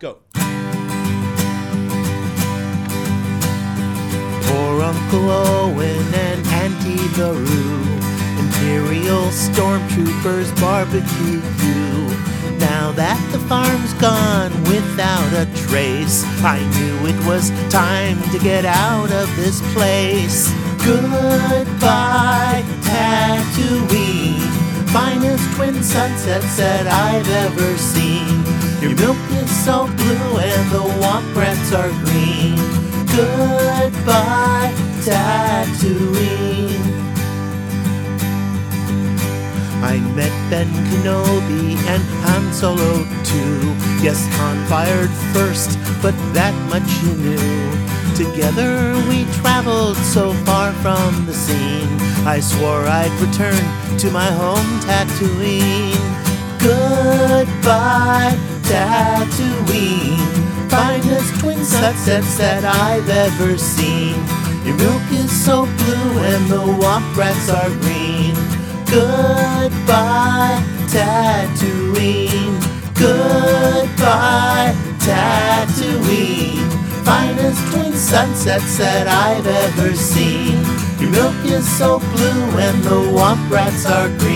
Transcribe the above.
Go. Poor Uncle Owen and Auntie LaRue, Imperial stormtroopers barbecue you. Now that the farm's gone without a trace, I knew it was time to get out of this place. Goodbye, Tatooine, finest twin sunsets that I've ever seen. Your milk is so blue and the womp rats are green. Goodbye, Tatooine. I met Ben Kenobi and Han Solo too. Yes, Han fired first, but that much you knew. Together we traveled so far from the scene. I swore I'd return to my home Tatooine. Goodbye, Tatooine. Finest twin sunsets that I've ever seen. Your milk is so blue and the womp rats are green. Goodbye, Tatooine. Goodbye, Tatooine. Finest twin sunsets that I've ever seen. Your milk is so blue and the womp rats are green.